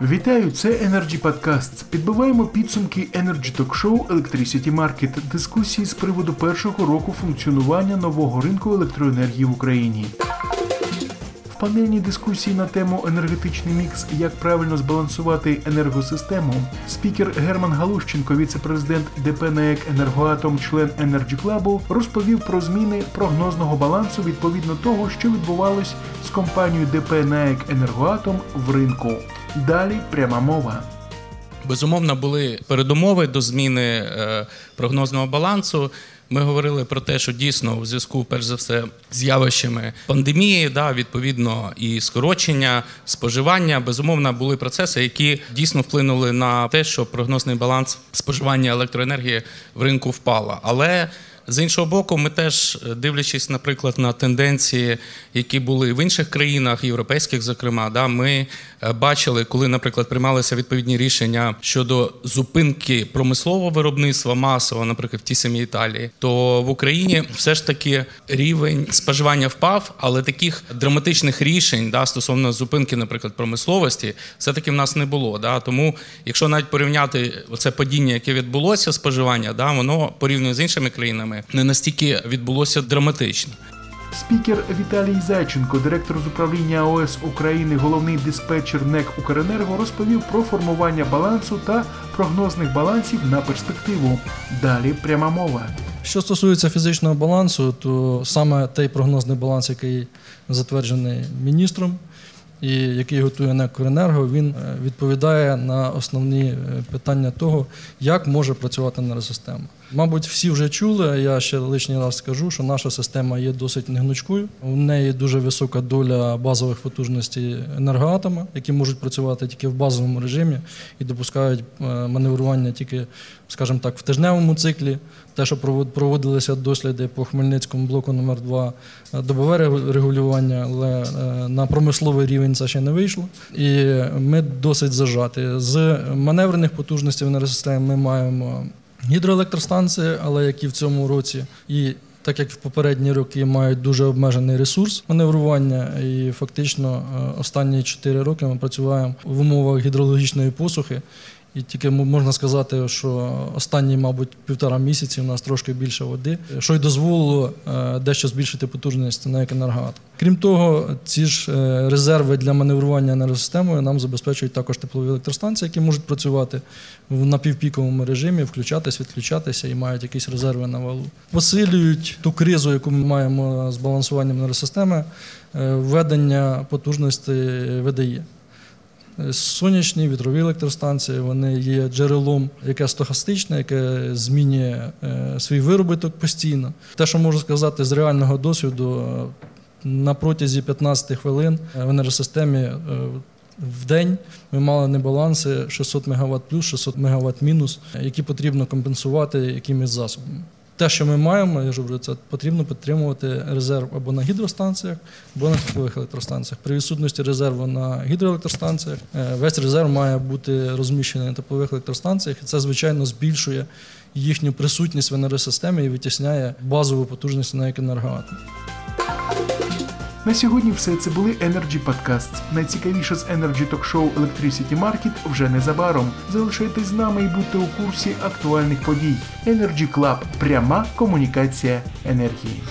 Вітаю, це Energy Podcasts. Підбиваємо підсумки Energy Talk Show Electricity Market, дискусії з приводу першого року функціонування нового ринку електроенергії в Україні. В панельній дискусії на тему енергетичний мікс, як правильно збалансувати енергосистему, спікер Герман Галущенко, віце-президент ДП «НАЕК Енергоатом, член Energy Club, розповів про зміни прогнозного балансу відповідно того, що відбувалось з компанією ДП «НАЕК Енергоатом в ринку. Далі пряма мова. Безумовно, були передумови до зміни е, прогнозного балансу. Ми говорили про те, що дійсно у зв'язку, перш за все, з явищами пандемії, да, відповідно, і скорочення, споживання, безумовно, були процеси, які дійсно вплинули на те, що прогнозний баланс споживання електроенергії в ринку впала. Але з іншого боку, ми теж дивлячись, наприклад, на тенденції, які були в інших країнах, європейських, зокрема, да, ми е, бачили, коли, наприклад, приймалися відповідні рішення щодо зупинки промислового виробництва масового, наприклад, в тій самій Італії, то в Україні все ж таки рівень споживання впав, але таких драматичних рішень да, стосовно зупинки, наприклад, промисловості, все таки в нас не було. Да. Тому, якщо навіть порівняти це падіння, яке відбулося споживання, да, воно порівняно з іншими країнами не настільки відбулося драматично. Спікер Віталій Зайченко, директор з управління АОС України, головний диспетчер НЕК Укренерго, розповів про формування балансу та прогнозних балансів на перспективу. Далі пряма мова. Що стосується фізичного балансу, то саме той прогнозний баланс, який затверджений міністром і який готує НЕК він е, відповідає на основні е, питання того, як може працювати енергосистема. Мабуть, всі вже чули. а Я ще лишній раз скажу, що наша система є досить негнучкою. У неї дуже висока доля базових потужностей енергоатома, які можуть працювати тільки в базовому режимі і допускають е, маневрування тільки, скажімо так, в тижневому циклі. Те, що проводилися досліди по Хмельницькому блоку номер 2 добове регулювання, але на промисловий рівень це ще не вийшло. І ми досить зажаті. З маневрених потужностей енергосистеми ми маємо гідроелектростанції, але які в цьому році і так як в попередні роки мають дуже обмежений ресурс маневрування, і фактично е, останні 4 роки ми працюємо в умовах гідрологічної посухи. І тільки можна сказати, що останні, мабуть, півтора місяці у нас трошки більше води, що й дозволило е, дещо збільшити потужність на енергоатом. Крім того, ці ж е, резерви для маневрування енергосистемою нам забезпечують також теплові електростанції, які можуть працювати в напівпіковому режимі, включатись, відключатися і мають якісь резерви на валу. Посилюють ту кризу, яку ми маємо з балансуванням енергосистеми, е, введення потужності видає. Сонячні вітрові електростанції вони є джерелом, яке стохастичне, яке змінює е, свій виробіток постійно. Те, що можу сказати з реального досвіду, на протязі 15 хвилин в енергосистемі е, в день ми мали небаланси 600 МВт плюс, 600 МВт мінус, які потрібно компенсувати якимись засобами. Те, що ми маємо, я говорю, це потрібно підтримувати резерв або на гідростанціях, або на теплових електростанціях. При відсутності резерву на гідроелектростанціях е, весь резерв має бути розміщений на теплових електростанціях, і це, звичайно, збільшує їхню присутність в енергосистемі і витісняє базову потужність на енергоатом. На сьогодні все це були Energy Podcasts. Найцікавіше з Energy Talk Show Electricity Market вже незабаром. Залишайтесь з нами і будьте у курсі актуальних подій. Energy Club – пряма комунікація енергії.